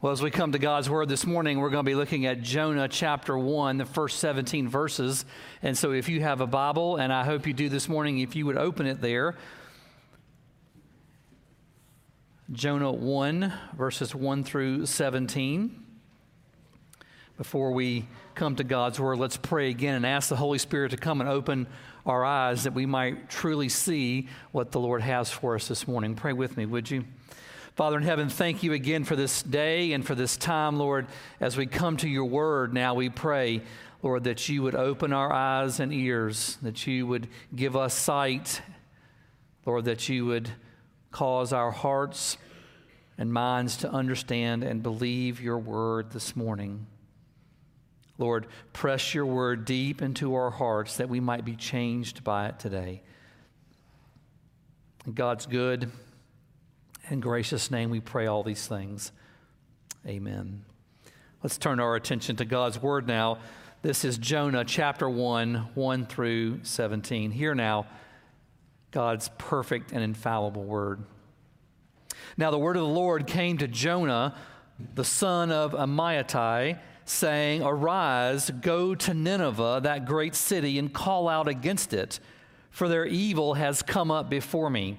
Well, as we come to God's Word this morning, we're going to be looking at Jonah chapter 1, the first 17 verses. And so, if you have a Bible, and I hope you do this morning, if you would open it there, Jonah 1, verses 1 through 17. Before we come to God's Word, let's pray again and ask the Holy Spirit to come and open our eyes that we might truly see what the Lord has for us this morning. Pray with me, would you? Father in heaven, thank you again for this day and for this time, Lord. As we come to your word now, we pray, Lord, that you would open our eyes and ears, that you would give us sight, Lord, that you would cause our hearts and minds to understand and believe your word this morning. Lord, press your word deep into our hearts that we might be changed by it today. God's good and gracious name we pray all these things. Amen. Let's turn our attention to God's word now. This is Jonah chapter 1, 1 through 17. Here now, God's perfect and infallible word. Now, the word of the Lord came to Jonah, the son of Amittai, saying, Arise, go to Nineveh, that great city, and call out against it, for their evil has come up before me.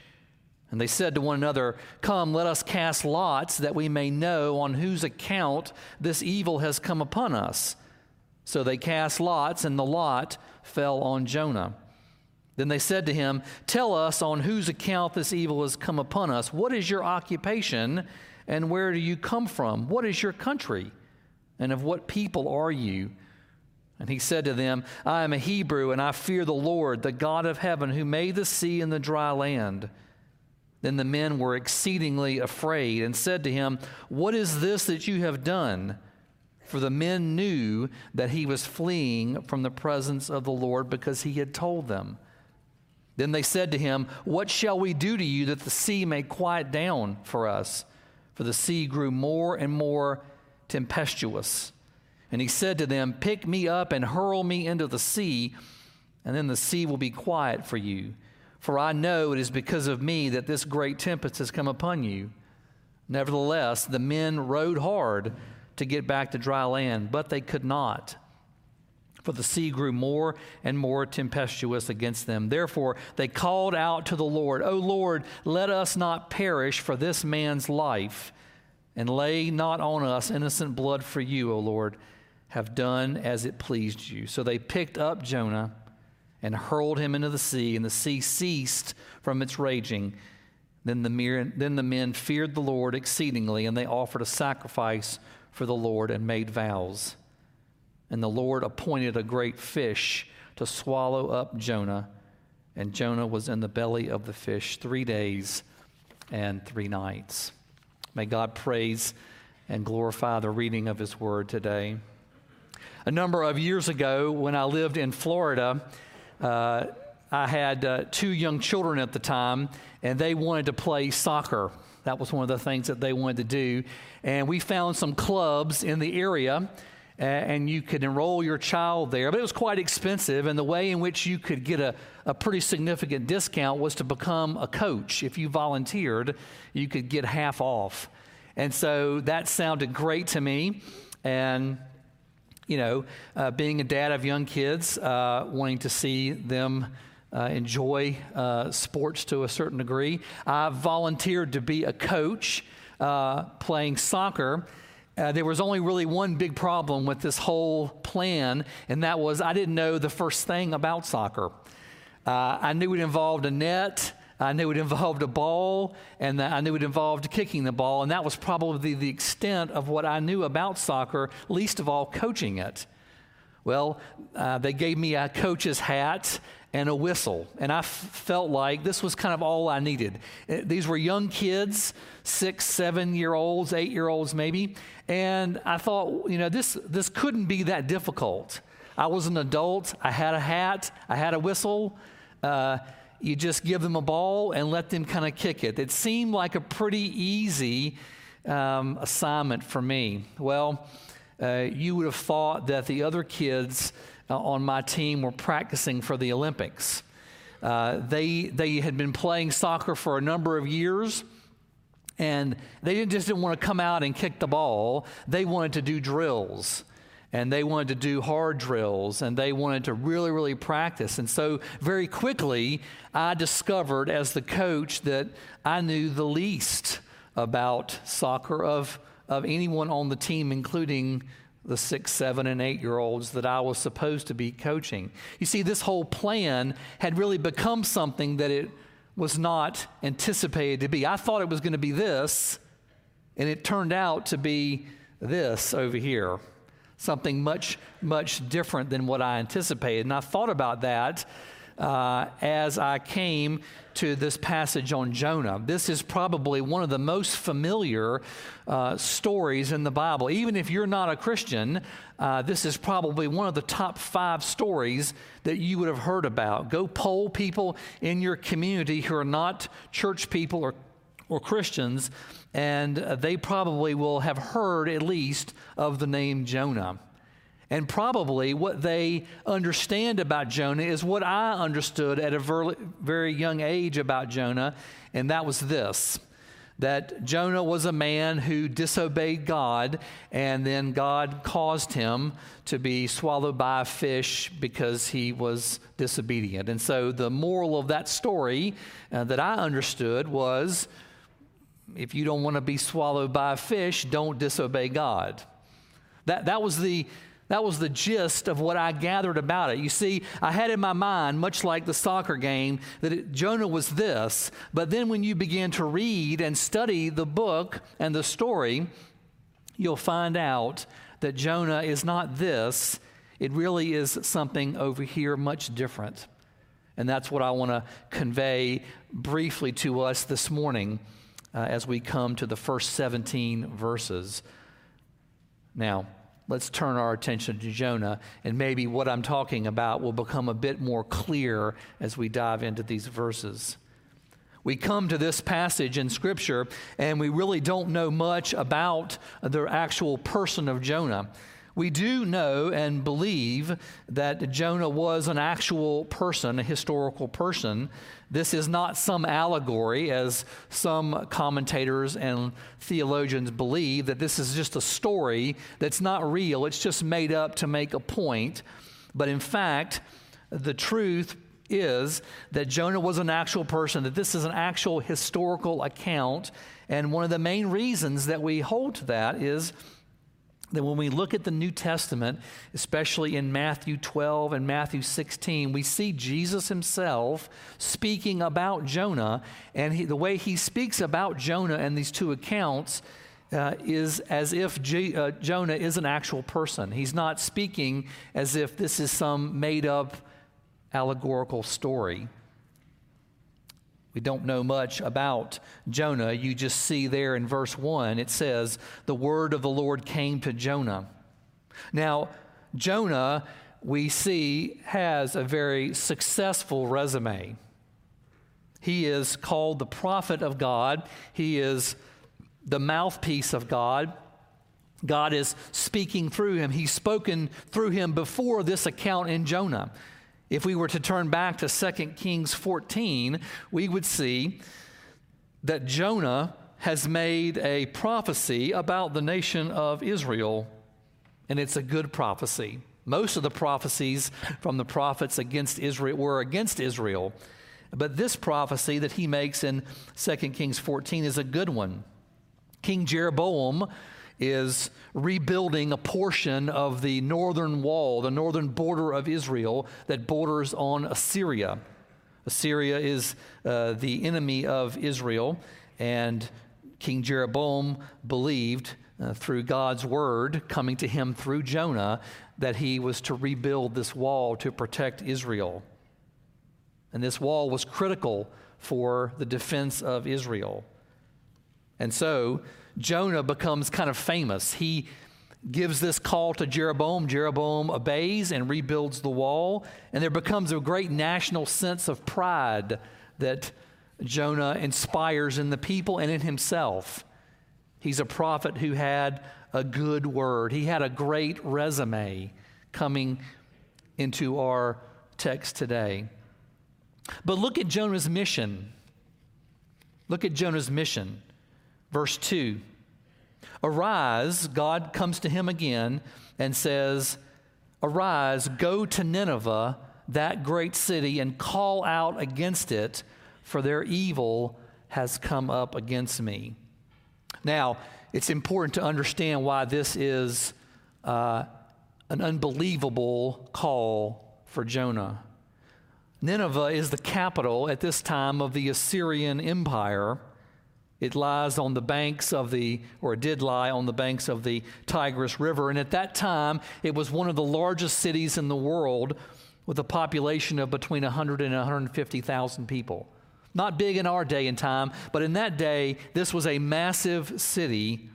And they said to one another, Come, let us cast lots that we may know on whose account this evil has come upon us. So they cast lots, and the lot fell on Jonah. Then they said to him, Tell us on whose account this evil has come upon us. What is your occupation, and where do you come from? What is your country, and of what people are you? And he said to them, I am a Hebrew, and I fear the Lord, the God of heaven, who made the sea and the dry land. Then the men were exceedingly afraid and said to him, What is this that you have done? For the men knew that he was fleeing from the presence of the Lord because he had told them. Then they said to him, What shall we do to you that the sea may quiet down for us? For the sea grew more and more tempestuous. And he said to them, Pick me up and hurl me into the sea, and then the sea will be quiet for you. For I know it is because of me that this great tempest has come upon you. Nevertheless, the men rowed hard to get back to dry land, but they could not. For the sea grew more and more tempestuous against them. Therefore, they called out to the Lord, O Lord, let us not perish for this man's life, and lay not on us innocent blood for you, O Lord, have done as it pleased you. So they picked up Jonah and hurled him into the sea, and the sea ceased from its raging. Then the, then the men feared the Lord exceedingly, and they offered a sacrifice for the Lord and made vows. And the Lord appointed a great fish to swallow up Jonah, and Jonah was in the belly of the fish three days and three nights. May God praise and glorify the reading of his word today. A number of years ago, when I lived in Florida, uh, I had uh, two young children at the time, and they wanted to play soccer. That was one of the things that they wanted to do. And we found some clubs in the area, and you could enroll your child there. But it was quite expensive, and the way in which you could get a, a pretty significant discount was to become a coach. If you volunteered, you could get half off. And so that sounded great to me. And you know, uh, being a dad of young kids, uh, wanting to see them uh, enjoy uh, sports to a certain degree. I volunteered to be a coach uh, playing soccer. Uh, there was only really one big problem with this whole plan, and that was I didn't know the first thing about soccer. I knew it involved a net. I knew it involved a ball, and I knew it involved kicking the ball, and that was probably the extent of what I knew about soccer, least of all coaching it. Well, uh, they gave me a coach's hat and a whistle, and I f- felt like this was kind of all I needed. Uh, these were young kids, six, seven year olds, eight year olds maybe, and I thought, you know, this, this couldn't be that difficult. I was an adult, I had a hat, I had a whistle. Uh, you just give them a ball and let them kind of kick it. It seemed like a pretty easy um, assignment for me. Well, uh, you would have thought that the other kids uh, on my team were practicing for the Olympics. Uh, they, they had been playing soccer for a number of years, and they didn't, just didn't want to come out and kick the ball. They wanted to do drills and they wanted to do hard drills and they wanted to really, really practice. And so, very quickly, I discovered as the coach that I knew the least about soccer of, of anyone on the team, including the six, seven, and eight year olds that I was supposed to be coaching. You see, this whole plan had really become something that it was not anticipated to be. I thought it was going to be this, and it turned out to be this over here something much, much different than what I anticipated. And I thought about that uh, as I came to this passage on Jonah. This is probably one of the most familiar uh, stories in the Bible. Even if you're not a Christian, uh, this is probably one of the top five stories that you would have heard about. Go poll people in your community who are not church people or, or Christians and they probably will have heard at least of the name Jonah. And probably what they understand about Jonah is what I understood at a very young age about Jonah, and that was this that Jonah was a man who disobeyed God, and then God caused him to be swallowed by a fish because he was disobedient. And so the moral of that story uh, that I understood was if you don't want to be swallowed by a fish, don't disobey God. That, that, was the, that was the gist of what I gathered about it. You see, I had in my mind, much like the soccer game, that it, Jonah was this. But then when you begin to read and study the book and the story, you'll find out that Jonah is not this. It really is something over here much different. And that's what I want to convey briefly to us this morning uh, as we come to the first 17 verses. Now, let's turn our attention to Jonah, and maybe what I'm talking about will become a bit more clear as we dive into these verses. We come to this passage in Scripture, and we really don't know much about the actual person of Jonah. We do know and believe that Jonah was an actual person, a historical person. This is not some allegory, as some commentators and theologians believe, that this is just a story that's not real. It's just made up to make a point. But in fact, the truth is that Jonah was an actual person, that this is an actual historical account. And one of the main reasons that we hold to that is that when we look at the New Testament, especially in Matthew 12 and Matthew 16, we see Jesus himself speaking about Jonah, and he, the way he speaks about Jonah in these two accounts uh, is as if G, uh, Jonah is an actual person. He's not speaking as if this is some made up allegorical story. We don't know much about Jonah. You just see there in verse 1, it says, The word of the Lord came to Jonah. Now, Jonah, we see, has a very successful resume. He is called the prophet of God, he is the mouthpiece of God. God is speaking through him. He's spoken through him before this account in Jonah. If we were to turn back to 2 Kings 14, we would see that Jonah has made a prophecy about the nation of Israel, and it's a good prophecy. Most of the prophecies from the prophets against Israel were against Israel. But this prophecy that he makes in 2 Kings 14 is a good one. King Jeroboam is rebuilding a portion of the northern wall, the northern border of Israel that borders on Assyria. Assyria is uh, the enemy of Israel, and King Jeroboam believed uh, through God's word coming to him through Jonah that he was to rebuild this wall to protect Israel. And this wall was critical for the defense of Israel. And so Jonah becomes kind of famous. He gives this call to Jeroboam. Jeroboam obeys and rebuilds the wall. And there becomes a great national sense of pride that Jonah inspires in the people and in himself. He's a prophet who had a good word, he had a great resume coming into our text today. But look at Jonah's mission. Look at Jonah's mission. Verse 2 Arise, God comes to him again and says, Arise, go to Nineveh, that great city, and call out against it, for their evil has come up against me. Now, it's important to understand why this is uh, an unbelievable call for Jonah. Nineveh is the capital at this time of the Assyrian Empire. It lies on the banks of the, or did lie on the banks of the Tigris River. And at that time, it was one of the largest cities in the world with a population of between 100 and 150,000 people. Not big in our day and time, but in that day, this was a massive city.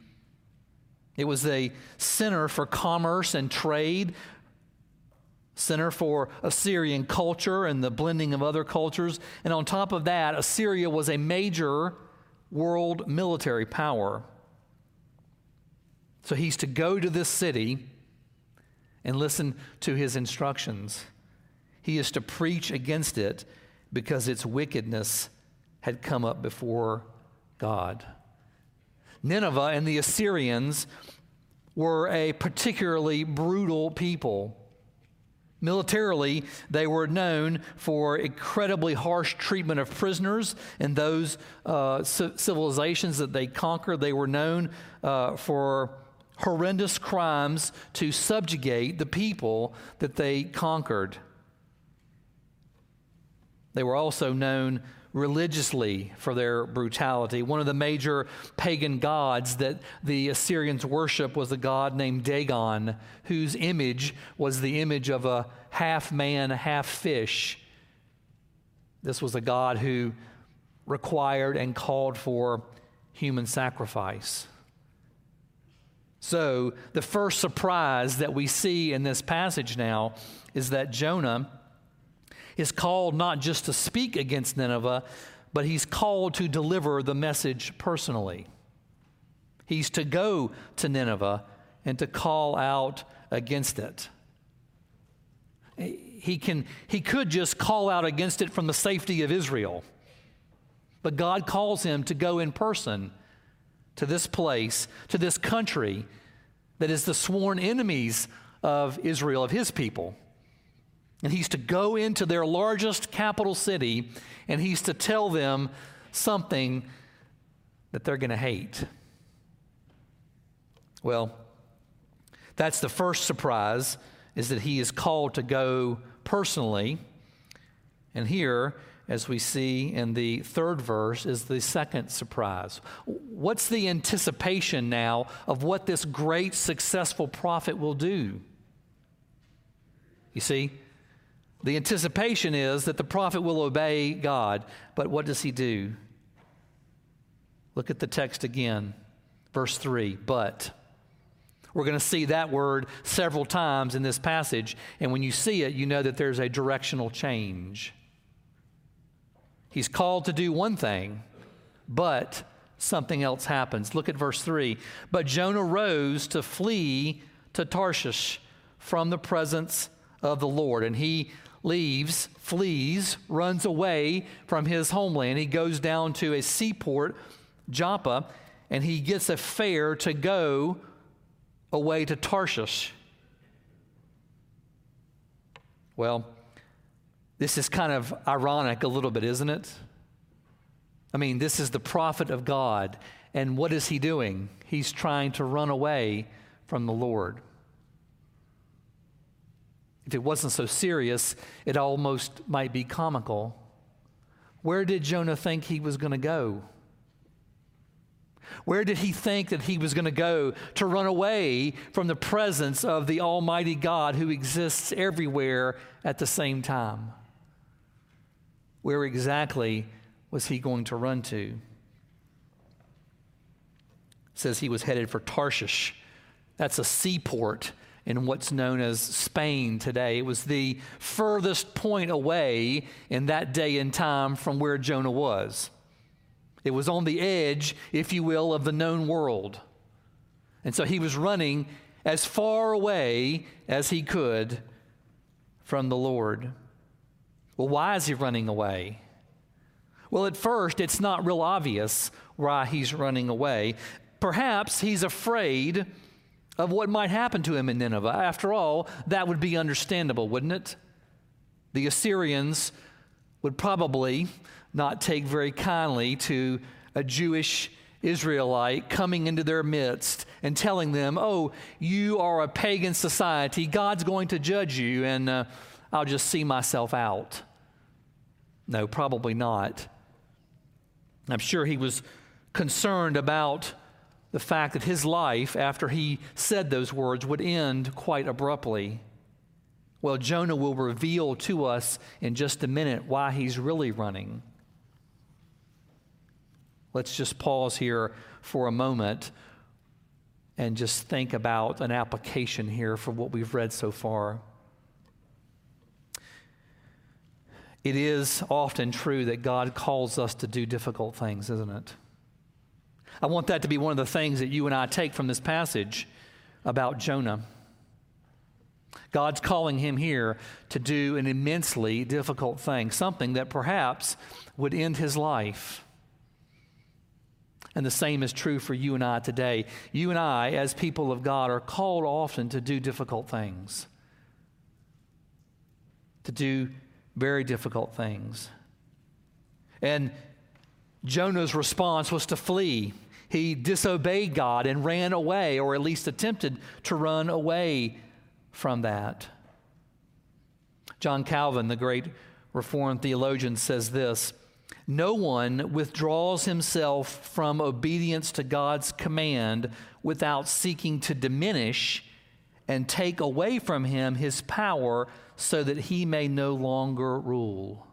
It was a center for commerce and trade, center for Assyrian culture and the blending of other cultures. And on top of that, Assyria was a major world military power. So he's to go to this city and listen to his instructions. He is to preach against it because its wickedness had come up before God. Nineveh and the Assyrians were a particularly brutal people. Militarily, they were known for incredibly harsh treatment of prisoners and those uh, civilizations that they conquered. They were known uh, for horrendous crimes to subjugate the people that they conquered. They were also known religiously for their brutality. One of the major pagan gods that the Assyrians worship was a god named Dagon, whose image was the image of a half man, half fish. This was a god who required and called for human sacrifice. So, the first surprise that we see in this passage now is that Jonah is called not just to speak against Nineveh, but he's called to deliver the message personally. He's to go to Nineveh and to call out against it. He, can, he could just call out against it from the safety of Israel, but God calls him to go in person to this place, to this country that is the sworn enemies of Israel, of his people. And he's to go into their largest capital city and he's to tell them something that they're going to hate. Well, that's the first surprise is that he is called to go personally. And here, as we see in the third verse, is the second surprise. What's the anticipation now of what this great successful prophet will do? You see, the anticipation is that the prophet will obey God, but what does he do? Look at the text again, verse 3. But. We're going to see that word several times in this passage, and when you see it, you know that there's a directional change. He's called to do one thing, but something else happens. Look at verse 3. But Jonah rose to flee to Tarshish from the presence of the Lord, and he leaves, flees, runs away from his homeland. He goes down to a seaport, Joppa, and he gets a fare to go away to Tarshish. Well, this is kind of ironic a little bit, isn't it? I mean, this is the prophet of God, and what is he doing? He's trying to run away from the Lord. If it wasn't so serious, it almost might be comical. where did Jonah think he was going to go? Where did he think that he was going to go to run away from the presence of the Almighty God who exists everywhere at the same time? Where exactly was he going to run to? It says he was headed for Tarshish. That's a seaport in what's known as Spain today. It was the furthest point away in that day and time from where Jonah was. It was on the edge, if you will, of the known world. And so he was running as far away as he could from the Lord. Well, why is he running away? Well, at first, it's not real obvious why he's running away. Perhaps he's afraid of what might happen to him in Nineveh. After all, that would be understandable, wouldn't it? The Assyrians would probably not take very kindly to a Jewish Israelite coming into their midst and telling them, Oh, you are a pagan society. God's going to judge you, and uh, I'll just see myself out. No, probably not. I'm sure he was concerned about the fact that his life, after he said those words, would end quite abruptly. Well, Jonah will reveal to us in just a minute why he's really running. Let's just pause here for a moment and just think about an application here for what we've read so far. It is often true that God calls us to do difficult things, isn't it? I want that to be one of the things that you and I take from this passage about Jonah. God's calling him here to do an immensely difficult thing, something that perhaps would end his life. And the same is true for you and I today. You and I, as people of God, are called often to do difficult things, to do very difficult things. And Jonah's response was to flee. He disobeyed God and ran away, or at least attempted to run away from that. John Calvin, the great Reformed theologian, says this no one withdraws himself from obedience to God's command without seeking to diminish and take away from him his power so that he may no longer rule.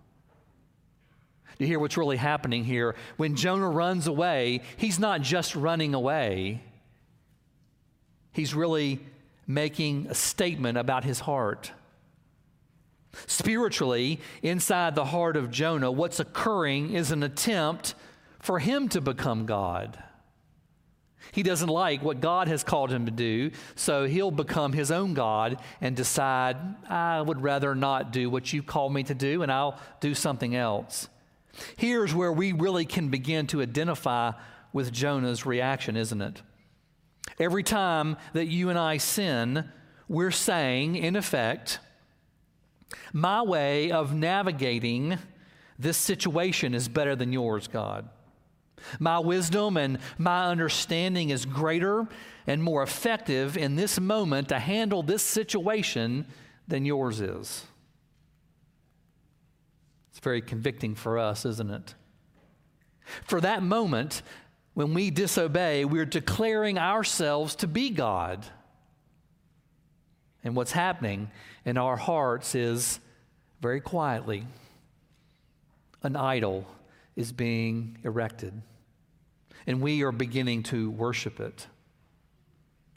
You hear what's really happening here? When Jonah runs away, he's not just running away, he's really making a statement about his heart. Spiritually, inside the heart of Jonah, what's occurring is an attempt for him to become God. He doesn't like what God has called him to do, so he'll become his own God and decide, I would rather not do what you called me to do, and I'll do something else. Here's where we really can begin to identify with Jonah's reaction, isn't it? Every time that you and I sin, we're saying, in effect, my way of navigating this situation is better than yours, God. My wisdom and my understanding is greater and more effective in this moment to handle this situation than yours is. Very convicting for us, isn't it? For that moment, when we disobey, we're declaring ourselves to be God. And what's happening in our hearts is very quietly an idol is being erected. And we are beginning to worship it.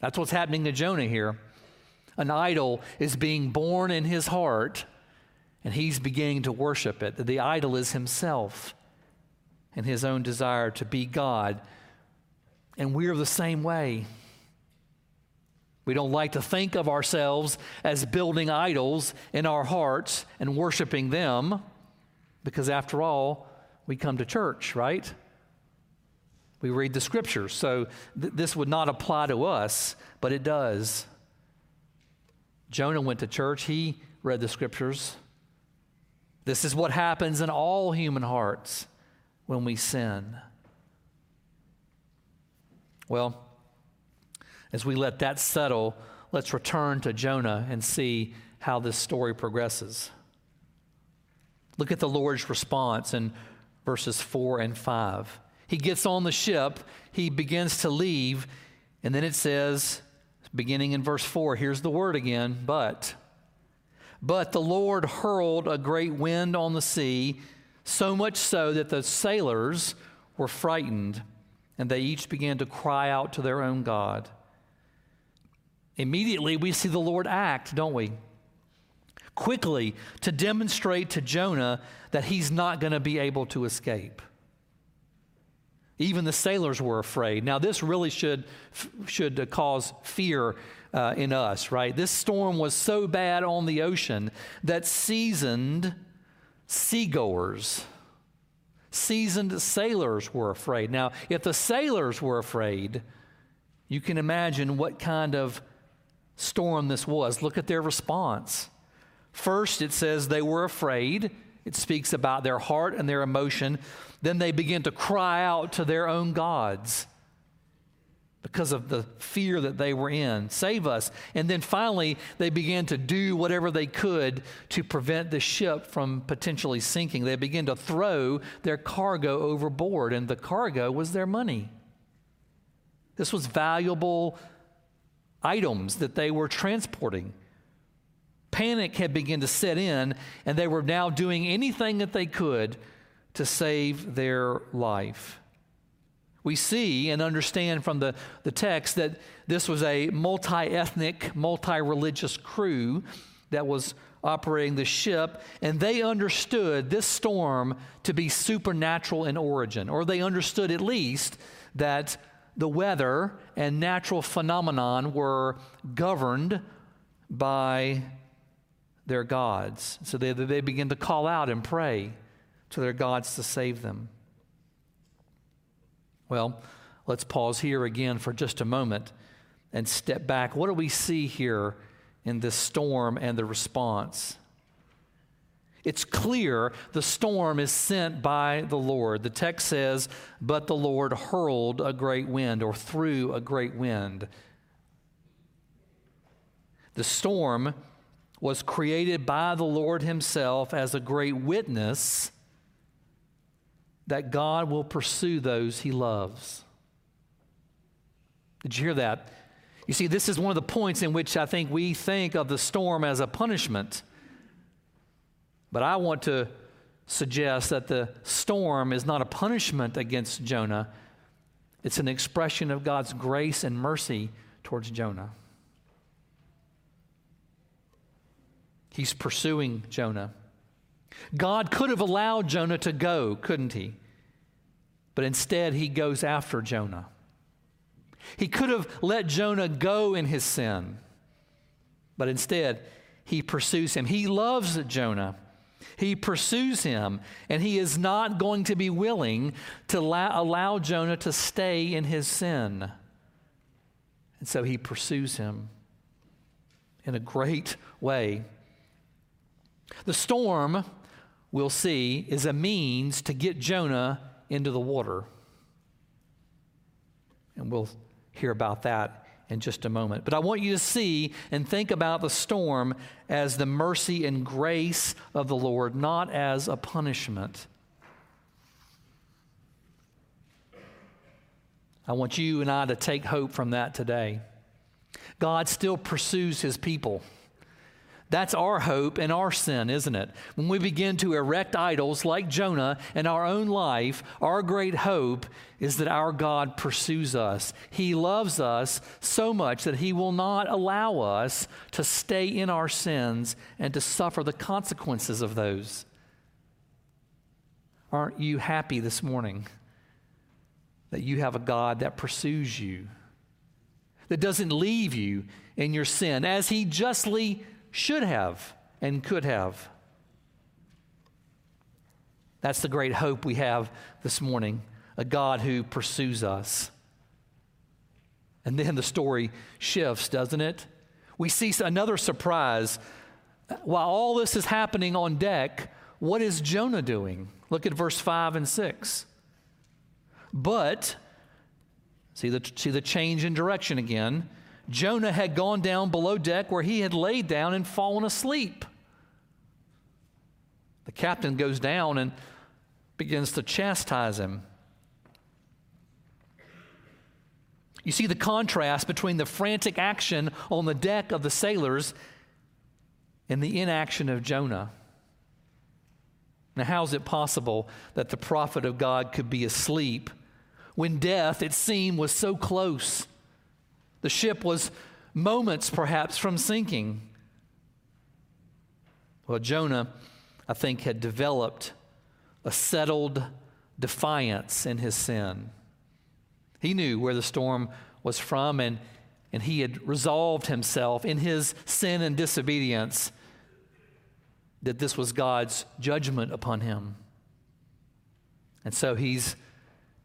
That's what's happening to Jonah here. An idol is being born in his heart, and he's beginning to worship it. The idol is himself and his own desire to be God. And we're the same way. We don't like to think of ourselves as building idols in our hearts and worshiping them because, after all, we come to church, right? We read the scriptures. So th- this would not apply to us, but it does. Jonah went to church, he read the scriptures. This is what happens in all human hearts when we sin. Well, as we let that settle, let's return to Jonah and see how this story progresses. Look at the Lord's response in verses 4 and 5. He gets on the ship, he begins to leave, and then it says, beginning in verse 4, here's the word again, but. But the Lord hurled a great wind on the sea, so much so that the sailors were frightened, and they each began to cry out to their own God. Immediately, we see the Lord act, don't we? Quickly to demonstrate to Jonah that he's not going to be able to escape. Even the sailors were afraid. Now, this really should, should cause fear uh, in us, right? This storm was so bad on the ocean that seasoned seagoers, seasoned sailors were afraid. Now, if the sailors were afraid, you can imagine what kind of storm this was. Look at their response. First, it says they were afraid. It speaks about their heart and their emotion. Then they begin to cry out to their own gods because of the fear that they were in. Save us. And then finally, they began to do whatever they could to prevent the ship from potentially sinking. They began to throw their cargo overboard, and the cargo was their money. This was valuable items that they were transporting. Panic had begun to set in, and they were now doing anything that they could to save their life. We see and understand from the, the text that this was a multi ethnic, multi religious crew that was operating the ship, and they understood this storm to be supernatural in origin, or they understood at least that the weather and natural phenomenon were governed by their gods. So they, they begin to call out and pray to their gods to save them. Well, let's pause here again for just a moment and step back. What do we see here in this storm and the response? It's clear the storm is sent by the Lord. The text says, But the Lord hurled a great wind or threw a great wind. The storm was created by the Lord Himself as a great witness that God will pursue those He loves. Did you hear that? You see, this is one of the points in which I think we think of the storm as a punishment. But I want to suggest that the storm is not a punishment against Jonah, it's an expression of God's grace and mercy towards Jonah. He's pursuing Jonah. God could have allowed Jonah to go, couldn't he? But instead, he goes after Jonah. He could have let Jonah go in his sin, but instead, he pursues him. He loves Jonah. He pursues him, and he is not going to be willing to allow, allow Jonah to stay in his sin. And so he pursues him in a great way. The storm, we'll see, is a means to get Jonah into the water. And we'll hear about that in just a moment. But I want you to see and think about the storm as the mercy and grace of the Lord, not as a punishment. I want you and I to take hope from that today. God still pursues his people. That's our hope and our sin, isn't it? When we begin to erect idols like Jonah in our own life, our great hope is that our God pursues us. He loves us so much that He will not allow us to stay in our sins and to suffer the consequences of those. Aren't you happy this morning that you have a God that pursues you, that doesn't leave you in your sin, as He justly should have and could have. That's the great hope we have this morning a God who pursues us. And then the story shifts, doesn't it? We see another surprise. While all this is happening on deck, what is Jonah doing? Look at verse 5 and 6. But, see the, see the change in direction again. Jonah had gone down below deck where he had laid down and fallen asleep. The captain goes down and begins to chastise him. You see the contrast between the frantic action on the deck of the sailors and the inaction of Jonah. Now, how is it possible that the prophet of God could be asleep when death, it seemed, was so close? The ship was moments, perhaps, from sinking. Well, Jonah, I think, had developed a settled defiance in his sin. He knew where the storm was from, and, and he had resolved himself in his sin and disobedience that this was God's judgment upon him. And so he's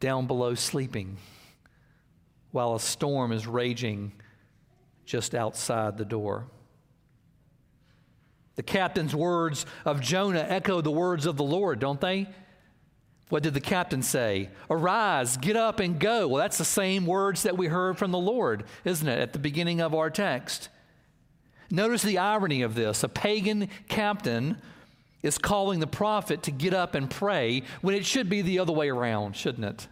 down below sleeping while a storm is raging just outside the door. The captain's words of Jonah echo the words of the Lord, don't they? What did the captain say? Arise, get up, and go. Well, that's the same words that we heard from the Lord, isn't it, at the beginning of our text? Notice the irony of this. A pagan captain is calling the prophet to get up and pray when it should be the other way around, shouldn't it?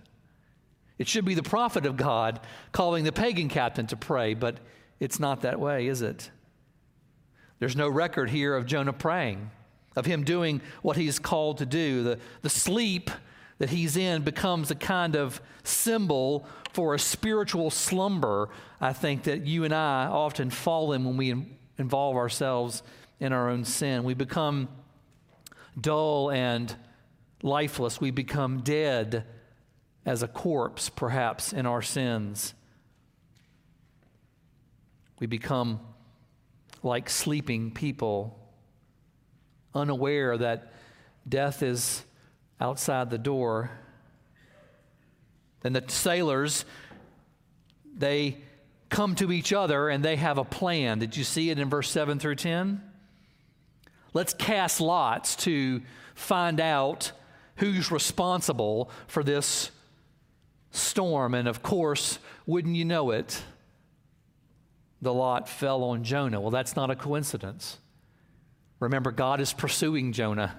It should be the prophet of God calling the pagan captain to pray, but it's not that way, is it? There's no record here of Jonah praying, of him doing what he's called to do. The, the sleep that he's in becomes a kind of symbol for a spiritual slumber, I think, that you and I often fall in when we involve ourselves in our own sin. We become dull and lifeless. We become dead as a corpse, perhaps, in our sins. We become like sleeping people, unaware that death is outside the door. Then the sailors, they come to each other and they have a plan. Did you see it in verse 7 through 10? Let's cast lots to find out who's responsible for this storm. And of course, wouldn't you know it, the lot fell on Jonah. Well, that's not a coincidence. Remember, God is pursuing Jonah.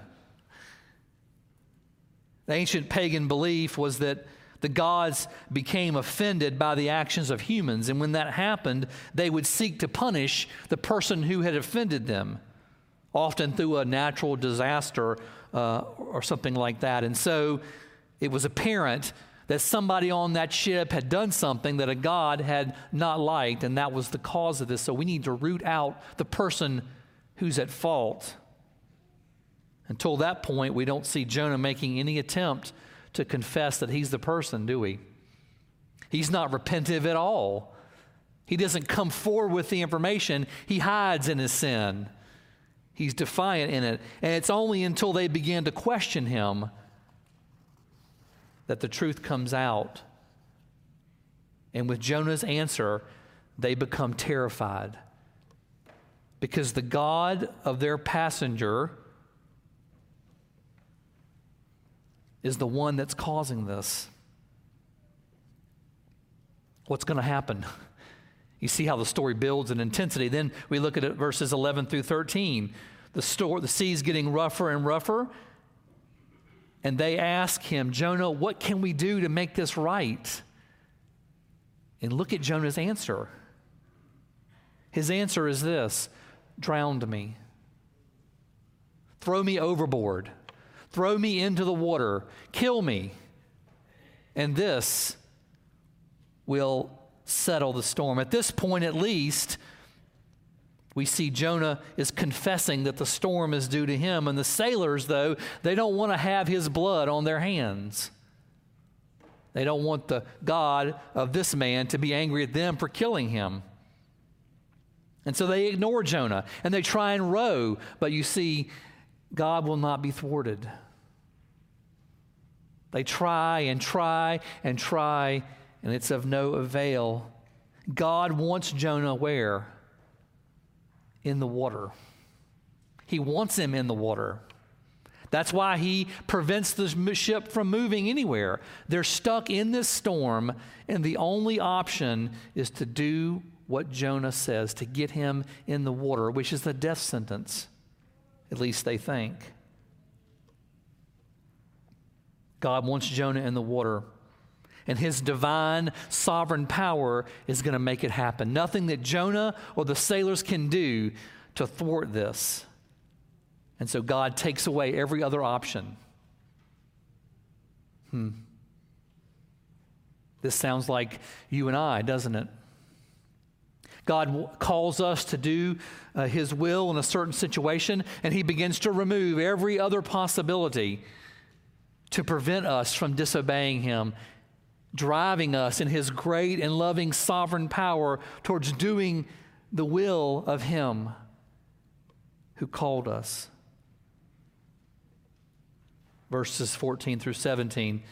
The ancient pagan belief was that the gods became offended by the actions of humans. And when that happened, they would seek to punish the person who had offended them, often through a natural disaster uh, or something like that. And so it was apparent that somebody on that ship had done something that a God had not liked, and that was the cause of this. So we need to root out the person who's at fault. Until that point, we don't see Jonah making any attempt to confess that he's the person, do we? He's not repentive at all. He doesn't come forward with the information, he hides in his sin. He's defiant in it. And it's only until they begin to question him that the truth comes out. And with Jonah's answer, they become terrified because the God of their passenger is the one that's causing this. What's going to happen? You see how the story builds in intensity. Then we look at it verses 11 through 13. The, store, the sea's getting rougher and rougher. And they ask him, Jonah, what can we do to make this right? And look at Jonah's answer. His answer is this drowned me, throw me overboard. Throw me into the water, kill me, and this will settle the storm. At this point, at least, we see Jonah is confessing that the storm is due to him. And the sailors, though, they don't want to have his blood on their hands. They don't want the God of this man to be angry at them for killing him. And so they ignore Jonah and they try and row. But you see, God will not be thwarted. They try and try and try, and it's of no avail. God wants Jonah where? In the water. He wants him in the water. That's why he prevents the ship from moving anywhere. They're stuck in this storm, and the only option is to do what Jonah says to get him in the water, which is the death sentence. At least they think. God wants Jonah in the water. And his divine sovereign power is going to make it happen. Nothing that Jonah or the sailors can do to thwart this. And so God takes away every other option. Hmm. This sounds like you and I, doesn't it? God calls us to do uh, His will in a certain situation, and He begins to remove every other possibility to prevent us from disobeying Him, driving us in His great and loving sovereign power towards doing the will of Him who called us. Verses 14 through 17,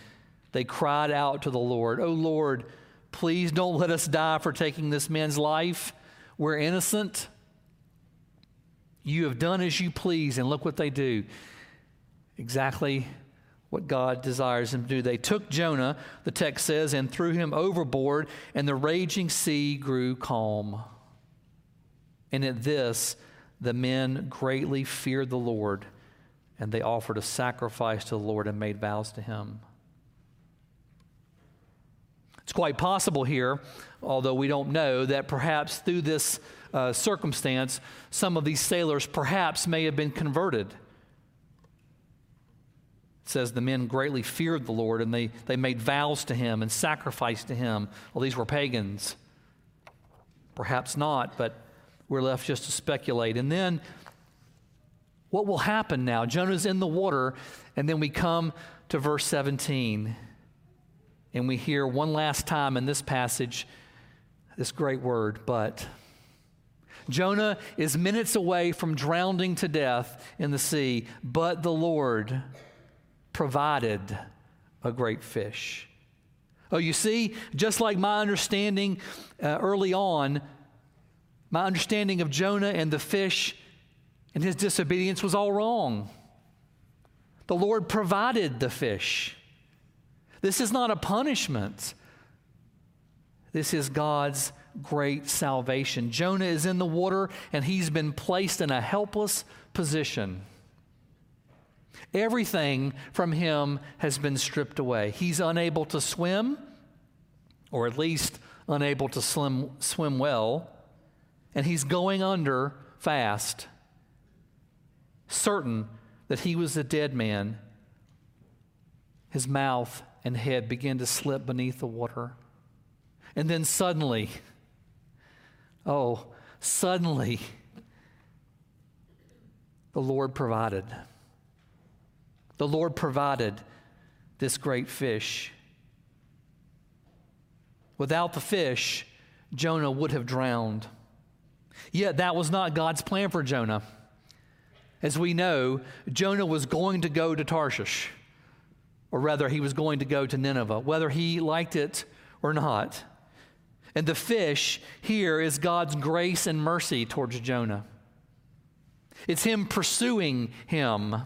they cried out to the Lord, Oh Lord, Please don't let us die for taking this man's life. We're innocent. You have done as you please, and look what they do. Exactly what God desires them to do. They took Jonah, the text says, and threw him overboard, and the raging sea grew calm. And at this, the men greatly feared the Lord, and they offered a sacrifice to the Lord and made vows to him. It's quite possible here, although we don't know, that perhaps through this uh, circumstance, some of these sailors perhaps may have been converted. Says the men greatly feared the Lord and they, they made vows to him and sacrificed to him. Well, these were pagans. Perhaps not, but we're left just to speculate. And then what will happen now? Jonah's in the water, and then we come to verse 17. And we hear one last time in this passage this great word, but. Jonah is minutes away from drowning to death in the sea, but the Lord provided a great fish. Oh, you see, just like my understanding uh, early on, my understanding of Jonah and the fish and his disobedience was all wrong. The Lord provided the fish. This is not a punishment. This is God's great salvation. Jonah is in the water and he's been placed in a helpless position. Everything from him has been stripped away. He's unable to swim, or at least unable to swim, swim well, and he's going under fast, certain that he was a dead man. His mouth and head begin to slip beneath the water. And then suddenly, oh, suddenly, the Lord provided. The Lord provided this great fish. Without the fish, Jonah would have drowned. Yet that was not God's plan for Jonah. As we know, Jonah was going to go to Tarshish or rather, he was going to go to Nineveh, whether he liked it or not. And the fish here is God's grace and mercy towards Jonah. It's him pursuing him.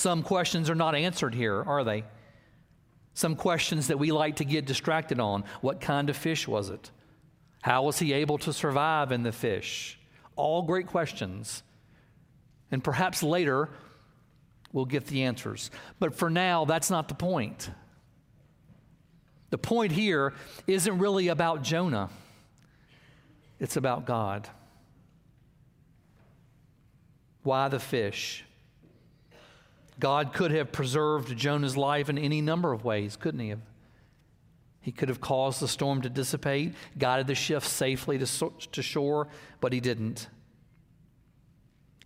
Some questions are not answered here, are they? Some questions that we like to get distracted on. What kind of fish was it? How was he able to survive in the fish? All great questions. And perhaps later, we'll get the answers. But for now, that's not the point. The point here isn't really about Jonah, it's about God. Why the fish? God could have preserved Jonah's life in any number of ways, couldn't he have? He could have caused the storm to dissipate, guided the ship safely to, to shore, but he didn't.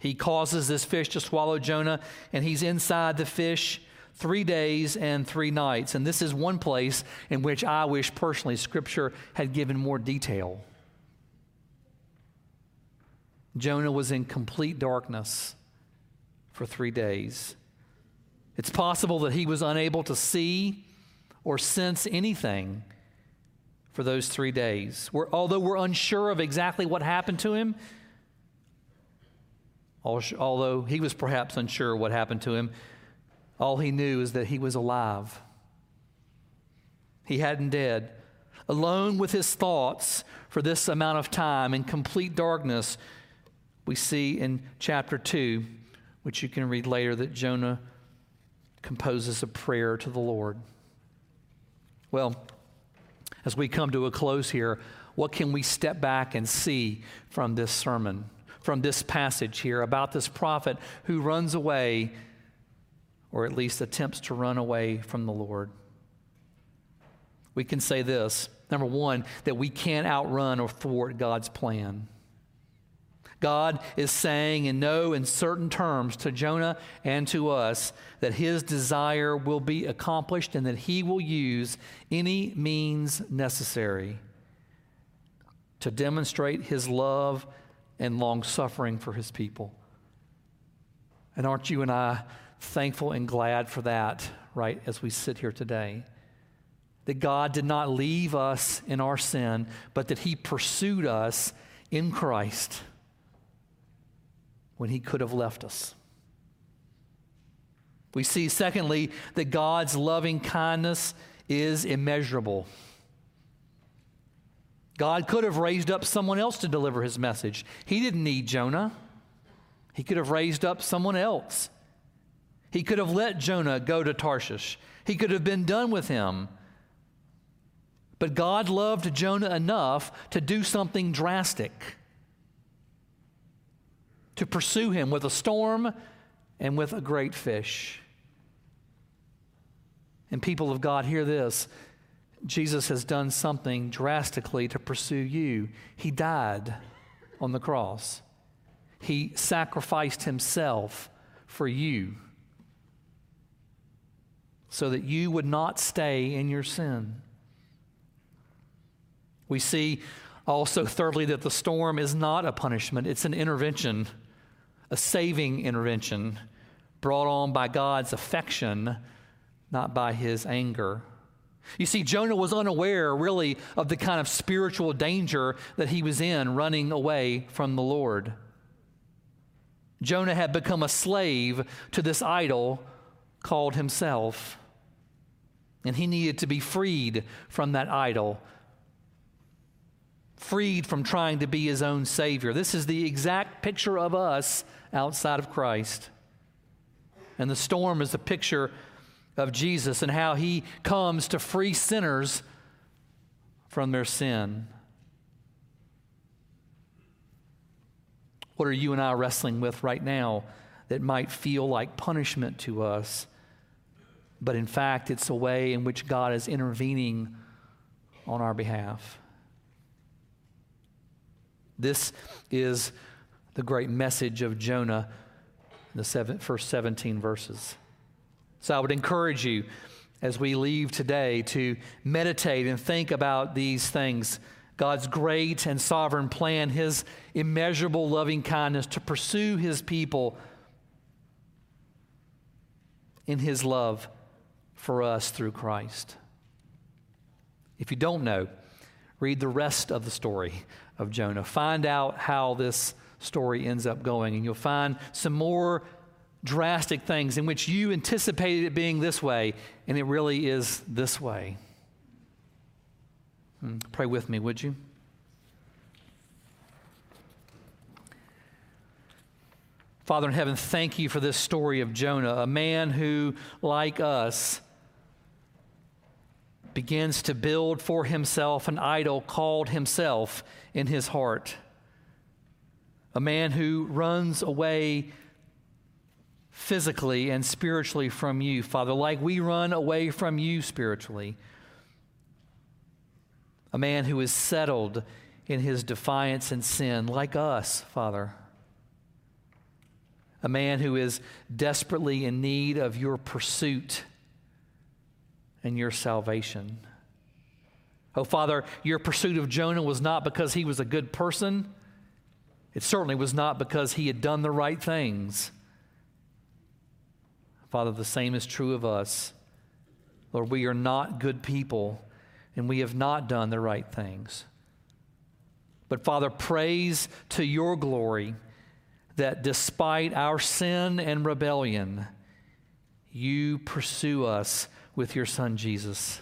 He causes this fish to swallow Jonah, and he's inside the fish three days and three nights. And this is one place in which I wish personally Scripture had given more detail. Jonah was in complete darkness for three days. It's possible that he was unable to see or sense anything for those three days. We're, although we're unsure of exactly what happened to him, Although he was perhaps unsure what happened to him, all he knew is that he was alive. He hadn't dead. Alone with his thoughts for this amount of time in complete darkness, we see in chapter 2, which you can read later, that Jonah composes a prayer to the Lord. Well, as we come to a close here, what can we step back and see from this sermon, from this passage here about this prophet who runs away, or at least attempts to run away from the Lord? We can say this number one, that we can't outrun or thwart God's plan. God is saying in no uncertain terms to Jonah and to us that his desire will be accomplished and that he will use any means necessary to demonstrate his love and long suffering for his people. And aren't you and I thankful and glad for that, right, as we sit here today? That God did not leave us in our sin, but that he pursued us in Christ when he could have left us. We see, secondly, that God's loving kindness is immeasurable. God could have raised up someone else to deliver his message. He didn't need Jonah, he could have raised up someone else. He could have let Jonah go to Tarshish, he could have been done with him. But God loved Jonah enough to do something drastic to pursue him with a storm and with a great fish. And people of God, hear this. Jesus has done something drastically to pursue you. He died on the cross, He sacrificed Himself for you so that you would not stay in your sin. We see also, thirdly, that the storm is not a punishment, it's an intervention a saving intervention brought on by God's affection, not by his anger. You see, Jonah was unaware, really, of the kind of spiritual danger that he was in running away from the Lord. Jonah had become a slave to this idol called himself. And he needed to be freed from that idol freed from trying to be his own Savior. This is the exact picture of us outside of Christ. And the storm is the picture of Jesus and how he comes to free sinners from their sin. What are you and I wrestling with right now that might feel like punishment to us? But in fact, it's a way in which God is intervening on our behalf. This is the great message of Jonah in the seven, first 17 verses. So I would encourage you as we leave today to meditate and think about these things God's great and sovereign plan, His immeasurable loving kindness to pursue His people in His love for us through Christ. If you don't know, read the rest of the story of Jonah. Find out how this story ends up going, and you'll find some more drastic things in which you anticipated it being this way, and it really is this way. Hmm, pray with me, would you? Father in heaven, thank you for this story of Jonah, a man who, like us, begins to build for himself an idol called himself in his heart. A man who runs away physically and spiritually from you, Father, like we run away from you spiritually. A man who is settled in his defiance and sin, like us, Father. A man who is desperately in need of your pursuit and your salvation. Oh, Father, your pursuit of Jonah was not because he was a good person. It certainly was not because he had done the right things. Father, the same is true of us. Lord, we are not good people and we have not done the right things. But Father, praise to your glory that despite our sin and rebellion, you pursue us with your Son Jesus.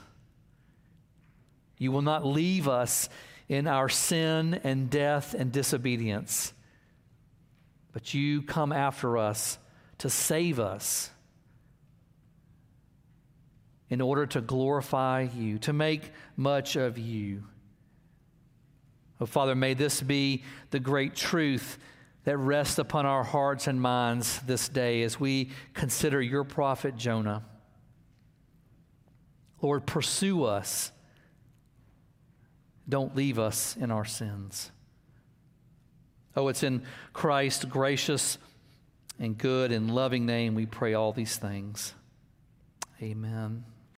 You will not leave us in our sin and death and disobedience, but you come after us to save us. in order to glorify you, to make much of you. Oh, Father, may this be the great truth that rests upon our hearts and minds this day as we consider your prophet Jonah. Lord, pursue us. Don't leave us in our sins. Oh, it's in Christ's gracious and good and loving name we pray all these things. Amen.